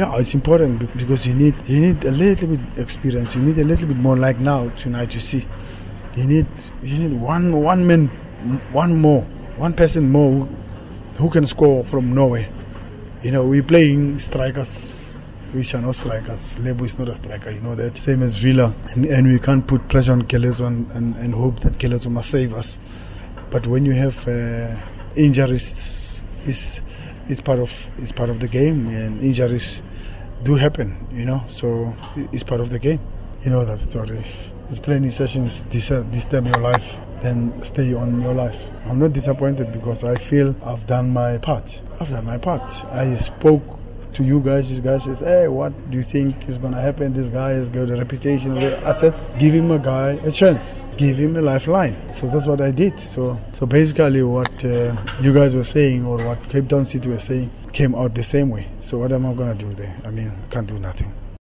Yeah, it's important because you need you need a little bit experience. You need a little bit more like now tonight. You see, you need you need one one man, one more, one person more who, can score from nowhere. You know, we're playing strikers. which are not strikers. Lebo is not a striker, you know that. Same as Villa. And, and we can't put pressure on Kelezo and, and, and hope that Kelezo must save us. But when you have uh, injuries, it's, it's part of it's part of the game, and injuries do happen, you know. So it's part of the game. You know that story. If training sessions disturb, disturb your life, then stay on your life. I'm not disappointed because I feel I've done my part. I've done my part. I spoke to you guys. This guy says, "Hey, what do you think is gonna happen? This guy has got a reputation." I said, "Give him a guy a chance. Give him a lifeline." So that's what I did. So, so basically, what uh, you guys were saying or what Cape Town City were saying came out the same way. So what am I gonna do there? I mean, can't do nothing.